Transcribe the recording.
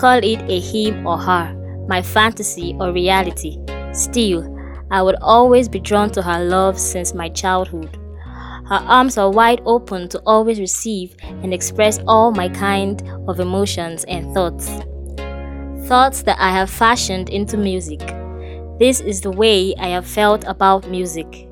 call it a him or her, my fantasy or reality. Still, I would always be drawn to her love since my childhood. Her arms are wide open to always receive and express all my kind of emotions and thoughts. Thoughts that I have fashioned into music. This is the way I have felt about music.